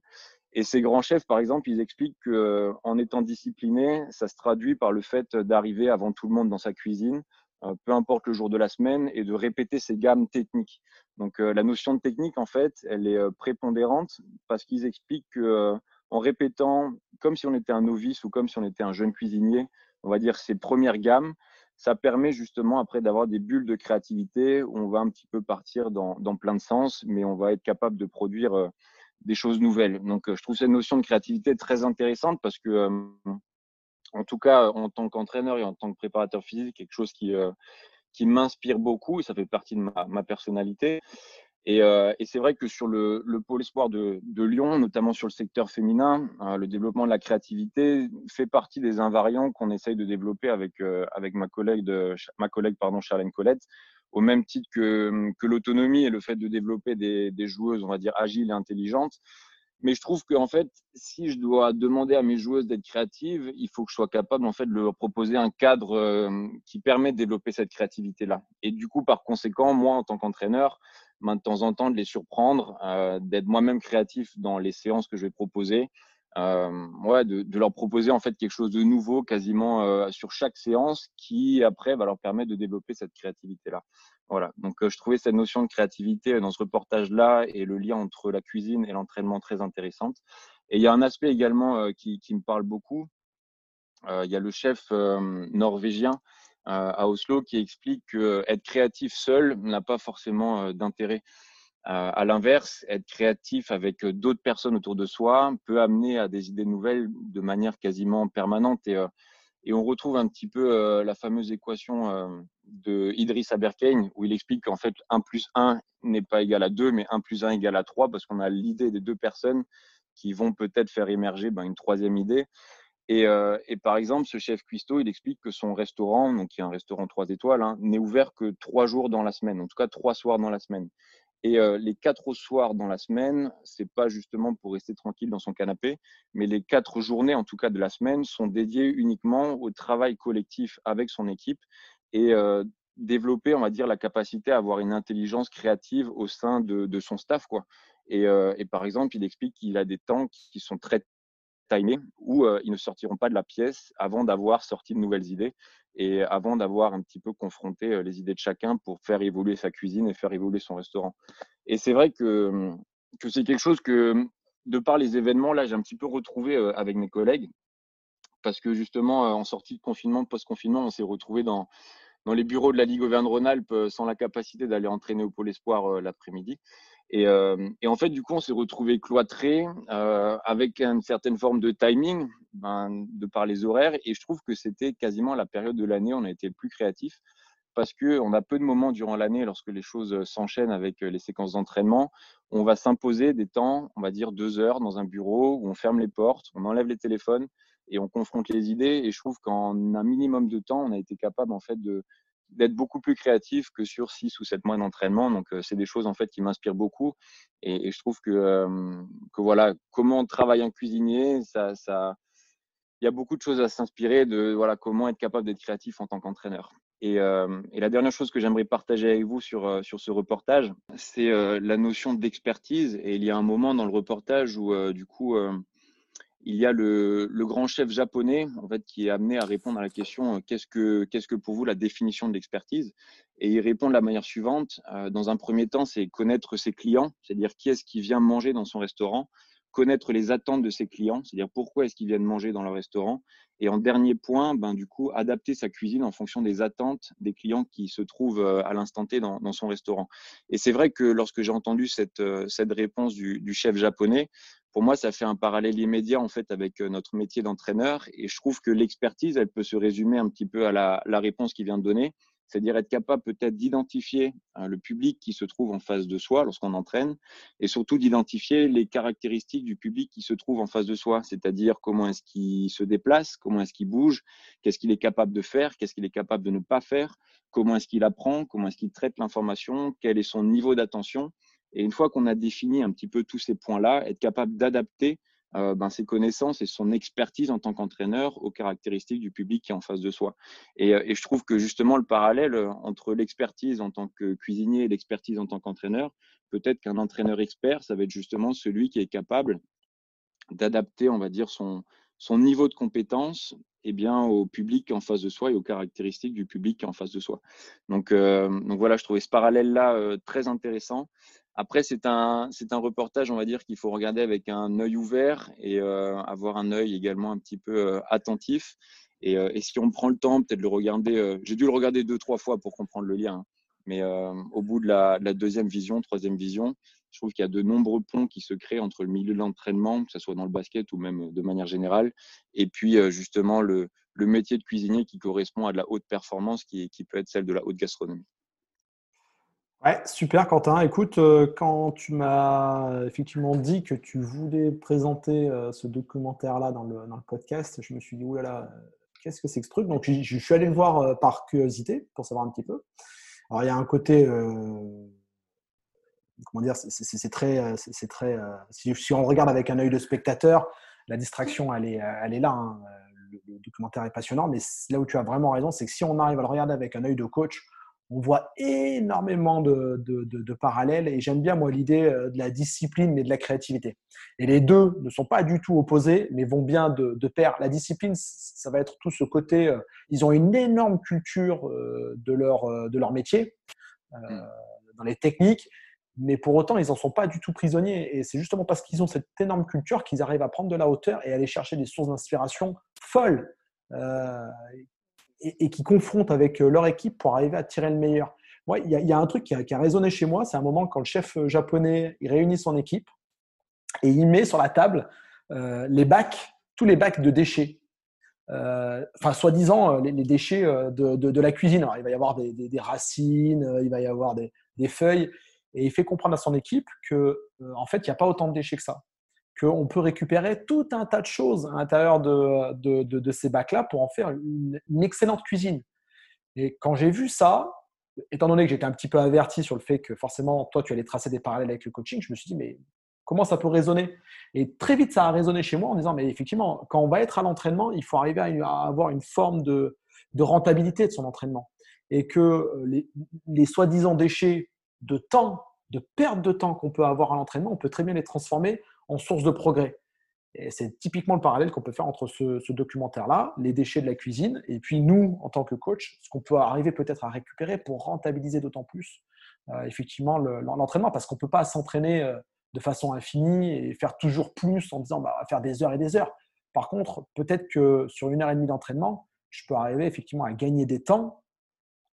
Et ces grands chefs, par exemple, ils expliquent que euh, en étant discipliné, ça se traduit par le fait d'arriver avant tout le monde dans sa cuisine, euh, peu importe le jour de la semaine, et de répéter ces gammes techniques. Donc euh, la notion de technique, en fait, elle est prépondérante parce qu'ils expliquent que en répétant, comme si on était un novice ou comme si on était un jeune cuisinier, on va dire ces premières gammes, ça permet justement après d'avoir des bulles de créativité où on va un petit peu partir dans, dans plein de sens, mais on va être capable de produire euh, des choses nouvelles. Donc, euh, je trouve cette notion de créativité très intéressante parce que, euh, en tout cas, en tant qu'entraîneur et en tant que préparateur physique, quelque chose qui, qui m'inspire beaucoup et ça fait partie de ma, ma personnalité. Et, euh, et c'est vrai que sur le, le pôle espoir de, de, Lyon, notamment sur le secteur féminin, euh, le développement de la créativité fait partie des invariants qu'on essaye de développer avec, euh, avec ma collègue, de, ma collègue pardon, Charlène Colette, au même titre que, que l'autonomie et le fait de développer des, des, joueuses, on va dire, agiles et intelligentes. Mais je trouve qu'en fait, si je dois demander à mes joueuses d'être créatives, il faut que je sois capable en fait de leur proposer un cadre qui permet de développer cette créativité-là. Et du coup, par conséquent, moi, en tant qu'entraîneur, de temps en temps de les surprendre, euh, d'être moi-même créatif dans les séances que je vais proposer. Euh, ouais, de, de, leur proposer en fait quelque chose de nouveau quasiment euh, sur chaque séance qui après va leur permettre de développer cette créativité là. Voilà. Donc euh, je trouvais cette notion de créativité dans ce reportage là et le lien entre la cuisine et l'entraînement très intéressante. Et il y a un aspect également euh, qui, qui, me parle beaucoup. Il y a le chef norvégien à Oslo qui explique que être créatif seul n'a pas forcément d'intérêt. À l'inverse, être créatif avec d'autres personnes autour de soi peut amener à des idées nouvelles de manière quasiment permanente. Et, on retrouve un petit peu la fameuse équation de Idriss Aberkane où il explique qu'en fait 1 plus 1 n'est pas égal à 2, mais 1 plus 1 égale à 3 parce qu'on a l'idée des deux personnes qui vont peut-être faire émerger ben, une troisième idée. Et, et, par exemple, ce chef cuistot, il explique que son restaurant, donc qui est un restaurant trois étoiles, hein, n'est ouvert que trois jours dans la semaine, en tout cas trois soirs dans la semaine. Et euh, les quatre soirs dans la semaine, c'est pas justement pour rester tranquille dans son canapé, mais les quatre journées, en tout cas de la semaine, sont dédiées uniquement au travail collectif avec son équipe et euh, développer, on va dire, la capacité à avoir une intelligence créative au sein de, de son staff, quoi. Et, euh, et, par exemple, il explique qu'il a des temps qui sont très timés où euh, ils ne sortiront pas de la pièce avant d'avoir sorti de nouvelles idées et avant d'avoir un petit peu confronté euh, les idées de chacun pour faire évoluer sa cuisine et faire évoluer son restaurant. Et c'est vrai que, c'est quelque chose que, de par les événements, là, j'ai un petit peu retrouvé euh, avec mes collègues parce que justement, en sortie de confinement, post-confinement, on s'est retrouvé dans, dans les bureaux de la Ligue Auvergne-Rhône-Alpes sans la capacité d'aller entraîner au Pôle Espoir l'après-midi. Et, euh, et, en fait, du coup, on s'est retrouvé cloîtré euh, avec une certaine forme de timing ben, de par les horaires. Et je trouve que c'était quasiment la période de l'année où on a été le plus créatif parce qu'on a peu de moments durant l'année lorsque les choses s'enchaînent avec les séquences d'entraînement. On va s'imposer des temps, on va dire deux heures dans un bureau où on ferme les portes, on enlève les téléphones et on confronte les idées. Et je trouve qu'en un minimum de temps, on a été capable en fait de, d'être beaucoup plus créatif que sur six ou sept mois d'entraînement. Donc, euh, c'est des choses en fait qui m'inspirent beaucoup. Et, je trouve que, euh, que voilà, comment travailler un cuisinier, ça, ça, il y a beaucoup de choses à s'inspirer de voilà comment être capable d'être créatif en tant qu'entraîneur. Et, euh, la dernière chose que j'aimerais partager avec vous sur, sur ce reportage, c'est la notion d'expertise. Et il y a un moment dans le reportage où, du coup, il y a le, grand chef japonais en fait qui est amené à répondre à la question euh, qu'est-ce que pour vous la définition de l'expertise? Et il répond de la manière suivante euh, dans un premier temps c'est connaître ses clients c'est-à-dire qui est-ce qui vient manger dans son restaurant connaître les attentes de ses clients c'est-à-dire pourquoi est-ce qu'ils viennent manger dans leur restaurant. Et en dernier point ben du coup adapter sa cuisine en fonction des attentes des clients qui se trouvent euh, à l'instant T dans, son restaurant. Et c'est vrai que lorsque j'ai entendu cette cette réponse du, du chef japonais pour moi, ça fait un parallèle immédiat en fait avec euh, notre métier d'entraîneur. Et je trouve que l'expertise, elle peut se résumer un petit peu à la, la réponse qu'il vient de donner, c'est-à-dire être capable peut-être d'identifier hein, le public qui se trouve en face de soi lorsqu'on entraîne, et surtout d'identifier les caractéristiques du public qui se trouve en face de soi, c'est-à-dire comment est-ce qu'il se déplace, comment est-ce qu'il bouge, qu'est-ce qu'il est capable de faire, qu'est-ce qu'il est capable de ne pas faire, comment est-ce qu'il apprend, comment est-ce qu'il traite l'information, quel est son niveau d'attention. Et une fois qu'on a défini un petit peu tous ces points-là, être capable d'adapter euh, ben, ses connaissances et son expertise en tant qu'entraîneur aux caractéristiques du public qui est en face de soi. Et, euh, je trouve que justement le parallèle euh, entre l'expertise en tant que cuisinier et l'expertise en tant qu'entraîneur, peut-être qu'un entraîneur expert, ça va être justement celui qui est capable d'adapter, on va dire, son, niveau de compétence eh bien, au public en face de soi et aux caractéristiques du public en face de soi. Donc, voilà, je trouvais ce parallèle-là très intéressant. Après, c'est un, c'est un reportage, on va dire, qu'il faut regarder avec un œil ouvert et euh, avoir un œil également un petit peu attentif. Et, et, si on prend le temps, peut-être le regarder, j'ai dû le regarder deux, trois fois pour comprendre le lien. Hein. Mais au bout de la, de deuxième vision, troisième vision, je trouve qu'il y a de nombreux ponts qui se créent entre le milieu de l'entraînement, que ce soit dans le basket ou même de manière générale, et puis justement le, métier de cuisinier qui correspond à de la haute performance, qui peut être celle de la haute gastronomie. Ouais, super Quentin. Écoute, euh, quand tu m'as effectivement dit que tu voulais présenter euh, ce documentaire-là dans le, le, podcast, je me suis dit, oulala, qu'est-ce que c'est que ce truc? Donc, je, suis allé le voir euh, par curiosité pour savoir un petit peu. Alors, il y a un côté, comment dire, c'est très, c'est très. Si, on regarde avec un œil de spectateur, la distraction, elle est, elle est là. Hein. Le, documentaire est passionnant, mais là où tu as vraiment raison, c'est que si on arrive à le regarder avec un œil de coach, on voit énormément de, de, parallèles et j'aime bien moi l'idée euh, de la discipline mais de la créativité. Et les deux ne sont pas du tout opposés mais vont bien de, pair. La discipline, ça va être tout ce côté, euh, ils ont une énorme culture euh, de leur, de leur métier, mm. dans les techniques, mais pour autant, ils n'en sont pas du tout prisonniers. Et c'est justement parce qu'ils ont cette énorme culture qu'ils arrivent à prendre de la hauteur et aller chercher des sources d'inspiration folles et, qui confrontent avec euh, leur équipe pour arriver à tirer le meilleur. Moi, il y, a un truc qui a, résonné chez moi, c'est un moment quand le chef euh, japonais réunit son équipe et il met sur la table euh, les bacs, tous les bacs de déchets. enfin, soi-disant, les, déchets de, la cuisine. Il va y avoir des, des, racines, il va y avoir des, feuilles, et il fait comprendre à son équipe que, en fait, il n'y a pas autant de déchets que ça qu'on peut récupérer tout un tas de choses à l'intérieur de, de, ces bacs-là pour en faire une, excellente cuisine. Et quand j'ai vu ça, étant donné que j'étais un petit peu averti sur le fait que forcément, toi, tu allais tracer des parallèles avec le coaching, je me suis dit, mais comment ça peut résonner? Et très vite, ça a résonné chez moi en disant, mais effectivement, quand on va être à l'entraînement, il faut arriver à, avoir une forme de, rentabilité de son entraînement. Et que les, les soi-disant déchets de temps, de perte de temps qu'on peut avoir à l'entraînement, on peut très bien les transformer en source de progrès. Et c'est typiquement le parallèle qu'on peut faire entre ce, documentaire-là, les déchets de la cuisine, et puis nous, en tant que coach, ce qu'on peut arriver peut-être à récupérer pour rentabiliser d'autant plus euh, effectivement l'entraînement, parce qu'on ne peut pas s'entraîner euh, de façon infinie et faire toujours plus en disant bah, faire des heures et des heures. Par contre, peut-être que sur une heure et demie d'entraînement, je peux arriver effectivement à gagner des temps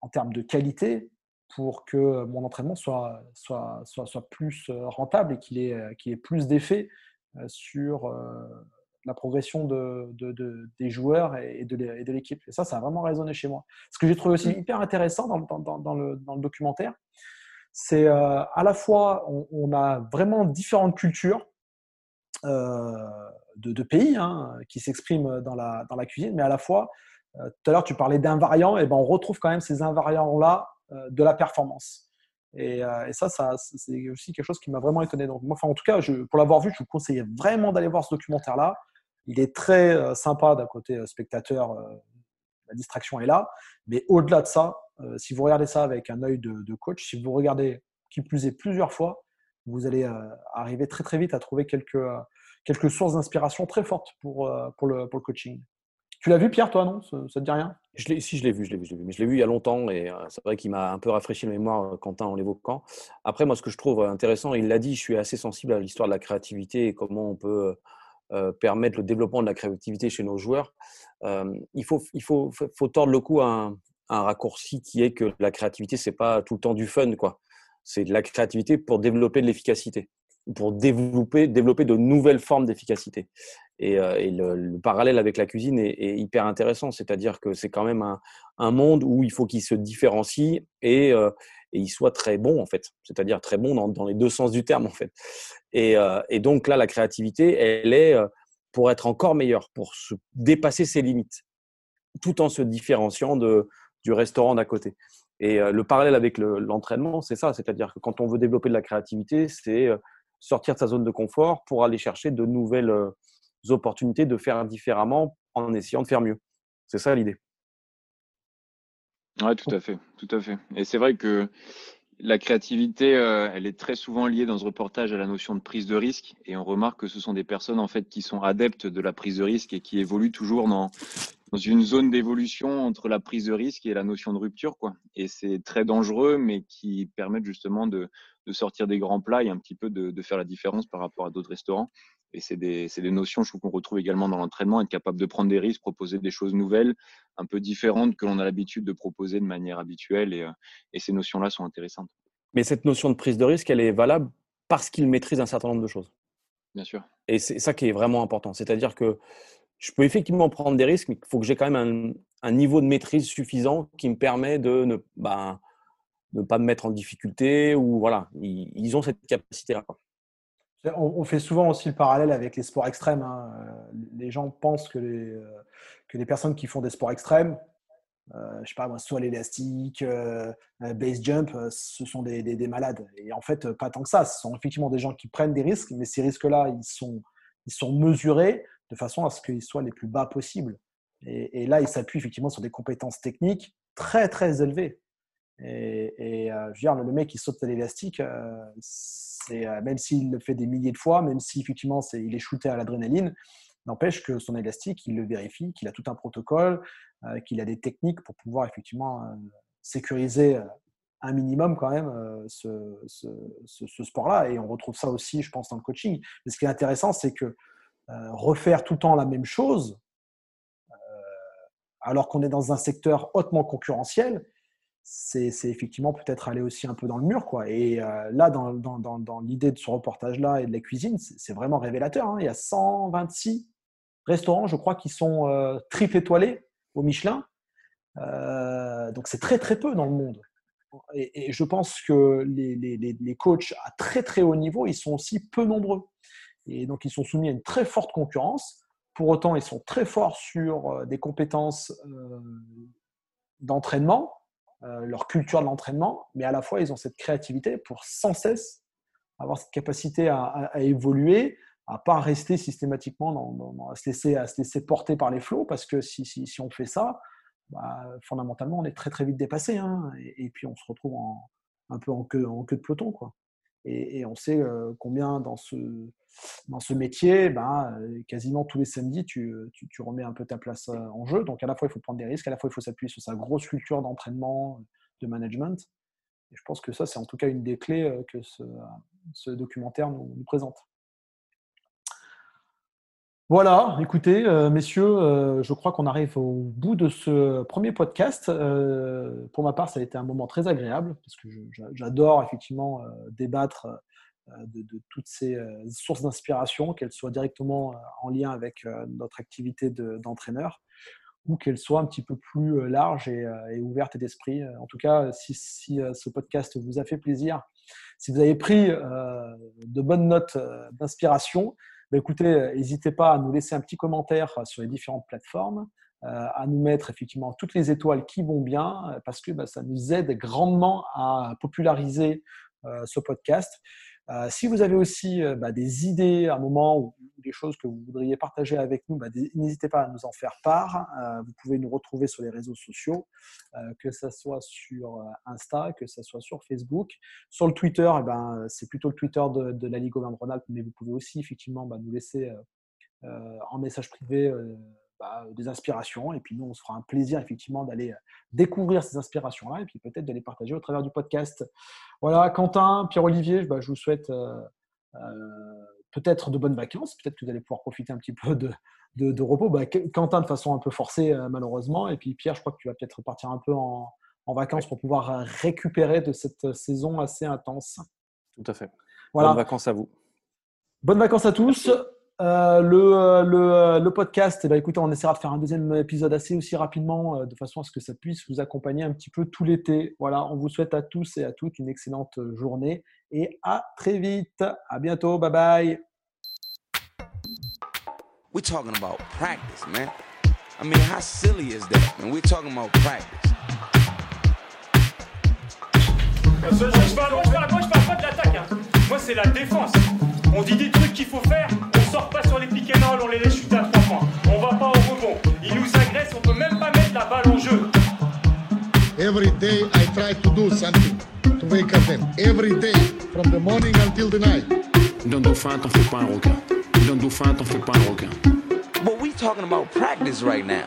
en termes de qualité pour que mon entraînement soit, soit, soit, soit plus euh, rentable et qu'il ait, qu'il ait plus d'effet euh, sur euh, la progression de, de, des joueurs et de l'équipe. Et ça, ça a vraiment résonné chez moi. Ce que j'ai trouvé aussi mmh. hyper intéressant dans, dans, dans, le, dans le, documentaire, c'est euh, à la fois, on, a vraiment différentes cultures de, pays hein, qui s'expriment dans la, dans la cuisine, mais à la fois, tout à l'heure, tu parlais d'invariants, et ben on retrouve quand même ces invariants-là de la performance. Euh, et, ça, ça c'est aussi quelque chose qui m'a vraiment étonné. Donc, moi, enfin, en tout cas, pour l'avoir vu, je vous conseillais vraiment d'aller voir ce documentaire-là. Il est très euh, sympa d'un côté euh, spectateur, la distraction est là. Mais au-delà de ça, si vous regardez ça avec un œil de, coach, si vous regardez qui plus est plusieurs fois, vous allez arriver très très vite à trouver quelques, quelques sources d'inspiration très fortes pour, pour le coaching. Tu l'as vu, Pierre, toi, non? Ça, ça, te dit rien? Si, je l'ai vu, je l'ai vu, je l'ai vu. Mais je l'ai vu il y a longtemps et euh, c'est vrai qu'il m'a un peu rafraîchi la mémoire, euh, Quentin, en l'évoquant. Après, moi, ce que je trouve intéressant, il l'a dit, je suis assez sensible à l'histoire de la créativité et comment on peut euh, permettre le développement de la créativité chez nos joueurs. il faut, il faut, faut tordre le cou à un, un raccourci qui est que la créativité, c'est pas tout le temps du fun, quoi. C'est de la créativité pour développer de l'efficacité pour développer, développer de nouvelles formes d'efficacité. Et, euh, le, parallèle avec la cuisine est, hyper intéressant, c'est-à-dire que c'est quand même un, un, monde où il faut qu'il se différencie et, euh, et, il soit très bon en fait, c'est-à-dire très bon dans, dans, les deux sens du terme en fait. Et, euh, et, donc là, la créativité, elle est pour être encore meilleure, pour se dépasser ses limites, tout en se différenciant de, du restaurant d'à côté. Et le parallèle avec l'entraînement, c'est ça, c'est-à-dire que quand on veut développer de la créativité, c'est sortir de sa zone de confort pour aller chercher de nouvelles euh, opportunités de faire différemment en essayant de faire mieux. C'est ça l'idée. Oui, tout à fait, tout à fait. Et c'est vrai que la créativité, euh, elle est très souvent liée dans ce reportage à la notion de prise de risque. Et on remarque que ce sont des personnes en fait qui sont adeptes de la prise de risque et qui évoluent toujours dans, une zone d'évolution entre la prise de risque et la notion de rupture, quoi. Et c'est très dangereux, mais qui permettent justement de, sortir des grands plats et un petit peu de faire la différence par rapport à d'autres restaurants. Et c'est des, des, notions, je trouve, qu'on retrouve également dans l'entraînement, être capable de prendre des risques, proposer des choses nouvelles, un peu différentes que l'on a l'habitude de proposer de manière habituelle. Et, euh, et ces notions-là sont intéressantes. Mais cette notion de prise de risque, elle est valable parce qu'il maîtrise un certain nombre de choses. Bien sûr. Et c'est ça qui est vraiment important. C'est-à-dire que je peux effectivement prendre des risques, mais il faut que j'ai quand même un, un, niveau de maîtrise suffisant qui me permet de ne, ben, ne pas me mettre en difficulté ou voilà, ils, ont cette capacité-là. On, fait souvent aussi le parallèle avec les sports extrêmes. Hein. Les gens pensent que les, euh, que les personnes qui font des sports extrêmes, euh, sais pas soit l'élastique, euh, base jump, ce sont des, des, malades. Et en fait, pas tant que ça. Ce sont effectivement des gens qui prennent des risques, mais ces risques-là, ils sont, mesurés de façon à ce qu'ils soient les plus bas possibles. Et là, ils s'appuient effectivement sur des compétences techniques très très élevées. Et, euh, je veux dire, le mec qui saute à l'élastique, euh, euh, même s'il le fait des milliers de fois, même si effectivement c'est, il est shooté à l'adrénaline, n'empêche que son élastique, il le vérifie, qu'il a tout un protocole, qu'il a des techniques pour pouvoir effectivement sécuriser un minimum quand même ce, sport-là. Et on retrouve ça aussi, je pense, dans le coaching. Mais ce qui est intéressant, c'est que refaire tout le temps la même chose, alors qu'on est dans un secteur hautement concurrentiel, c'est effectivement peut-être aller aussi un peu dans le mur. Quoi. Et euh, là, dans, dans, dans, l'idée de ce reportage-là et de la cuisine, c'est vraiment révélateur. Hein. Il y a 126 restaurants, je crois, qui sont euh, triple étoilés au Michelin. Euh, donc c'est très très peu dans le monde. Et, je pense que les, les, les, coachs à très très haut niveau, ils sont aussi peu nombreux. Et donc, ils sont soumis à une très forte concurrence. Pour autant, ils sont très forts sur des compétences d'entraînement, leur culture de l'entraînement, mais à la fois, ils ont cette créativité pour sans cesse avoir cette capacité à, évoluer, à pas rester systématiquement à, se laisser, à se laisser porter par les flots, parce que si, si, si on fait ça, bah, fondamentalement, on est très très vite dépassé, hein, et, puis on se retrouve en, un peu en queue, en queue de peloton. Quoi. Et, on sait euh, combien dans ce, dans ce métier, bah, quasiment tous les samedis, tu, tu, tu, remets un peu ta place euh, en jeu. Donc à la fois, il faut prendre des risques, à la fois, il faut s'appuyer sur sa grosse culture d'entraînement, de management. Et je pense que ça, c'est en tout cas une des clés euh, que ce documentaire nous, présente. Voilà, écoutez, euh, messieurs, euh, je crois qu'on arrive au bout de ce premier podcast. Euh, pour ma part, ça a été un moment très agréable parce que j'adore effectivement débattre de, toutes ces sources d'inspiration, qu'elles soient directement en lien avec notre activité d'entraîneur ou qu'elles soient un petit peu plus larges et, et ouvertes d'esprit. En tout cas, si, ce podcast vous a fait plaisir, si vous avez pris de bonnes notes d'inspiration, bah, écoutez, euh, n'hésitez pas à nous laisser un petit commentaire sur les différentes plateformes, à nous mettre effectivement toutes les étoiles qui vont bien, parce que bah, ça nous aide grandement à populariser ce podcast. Euh, si vous avez aussi euh, bah, des idées à un moment ou des choses que vous voudriez partager avec nous, bah, n'hésitez pas à nous en faire part. Euh, vous pouvez nous retrouver sur les réseaux sociaux, que ce soit sur Insta, que ce soit sur Facebook. Sur le Twitter, eh ben, c'est plutôt le Twitter de, la Ligue Auvergne-Rhône-Alpes, mais vous pouvez aussi effectivement bah, nous laisser en message privé bah, des inspirations. Et puis nous, on se fera un plaisir effectivement d'aller euh, découvrir ces inspirations-là et puis peut-être de les partager au travers du podcast. Voilà, Quentin, Pierre-Olivier, bah, je vous souhaite euh, euh, peut-être de bonnes vacances. Peut-être que vous allez pouvoir profiter un petit peu de, de, repos. Bah, Quentin de façon un peu forcée malheureusement. Et puis Pierre, je crois que tu vas peut-être partir un peu en, en vacances pour pouvoir récupérer de cette saison assez intense. Tout à fait. Voilà. Bonnes vacances à vous. Bonnes vacances à tous. Euh, le, euh, le, euh, le, podcast, eh ben, écoutez, on essaiera de faire un deuxième épisode assez aussi rapidement, de façon à ce que ça puisse vous accompagner un petit peu tout l'été. Voilà, on vous souhaite à tous et à toutes une excellente journée et à très vite. À bientôt. Bye bye. We're talking about practice, man. I mean, how silly is that? And we're talking about practice. Moi, je parle, pas de l'attaque. Hein. Moi, c'est la défense. On dit des trucs qu'il faut faire sort pas sur les and roll, on les laisse chuter à trois points. On va pas au rebond. Ils nous agressent, on peut même pas mettre la balle en jeu. Every day I try to do something to wake up them. Every day, from the morning until the night. D'un dauphin, t'en fais pas un requin. D'un dauphin, t'en fais pas un requin. But we talking about practice right now.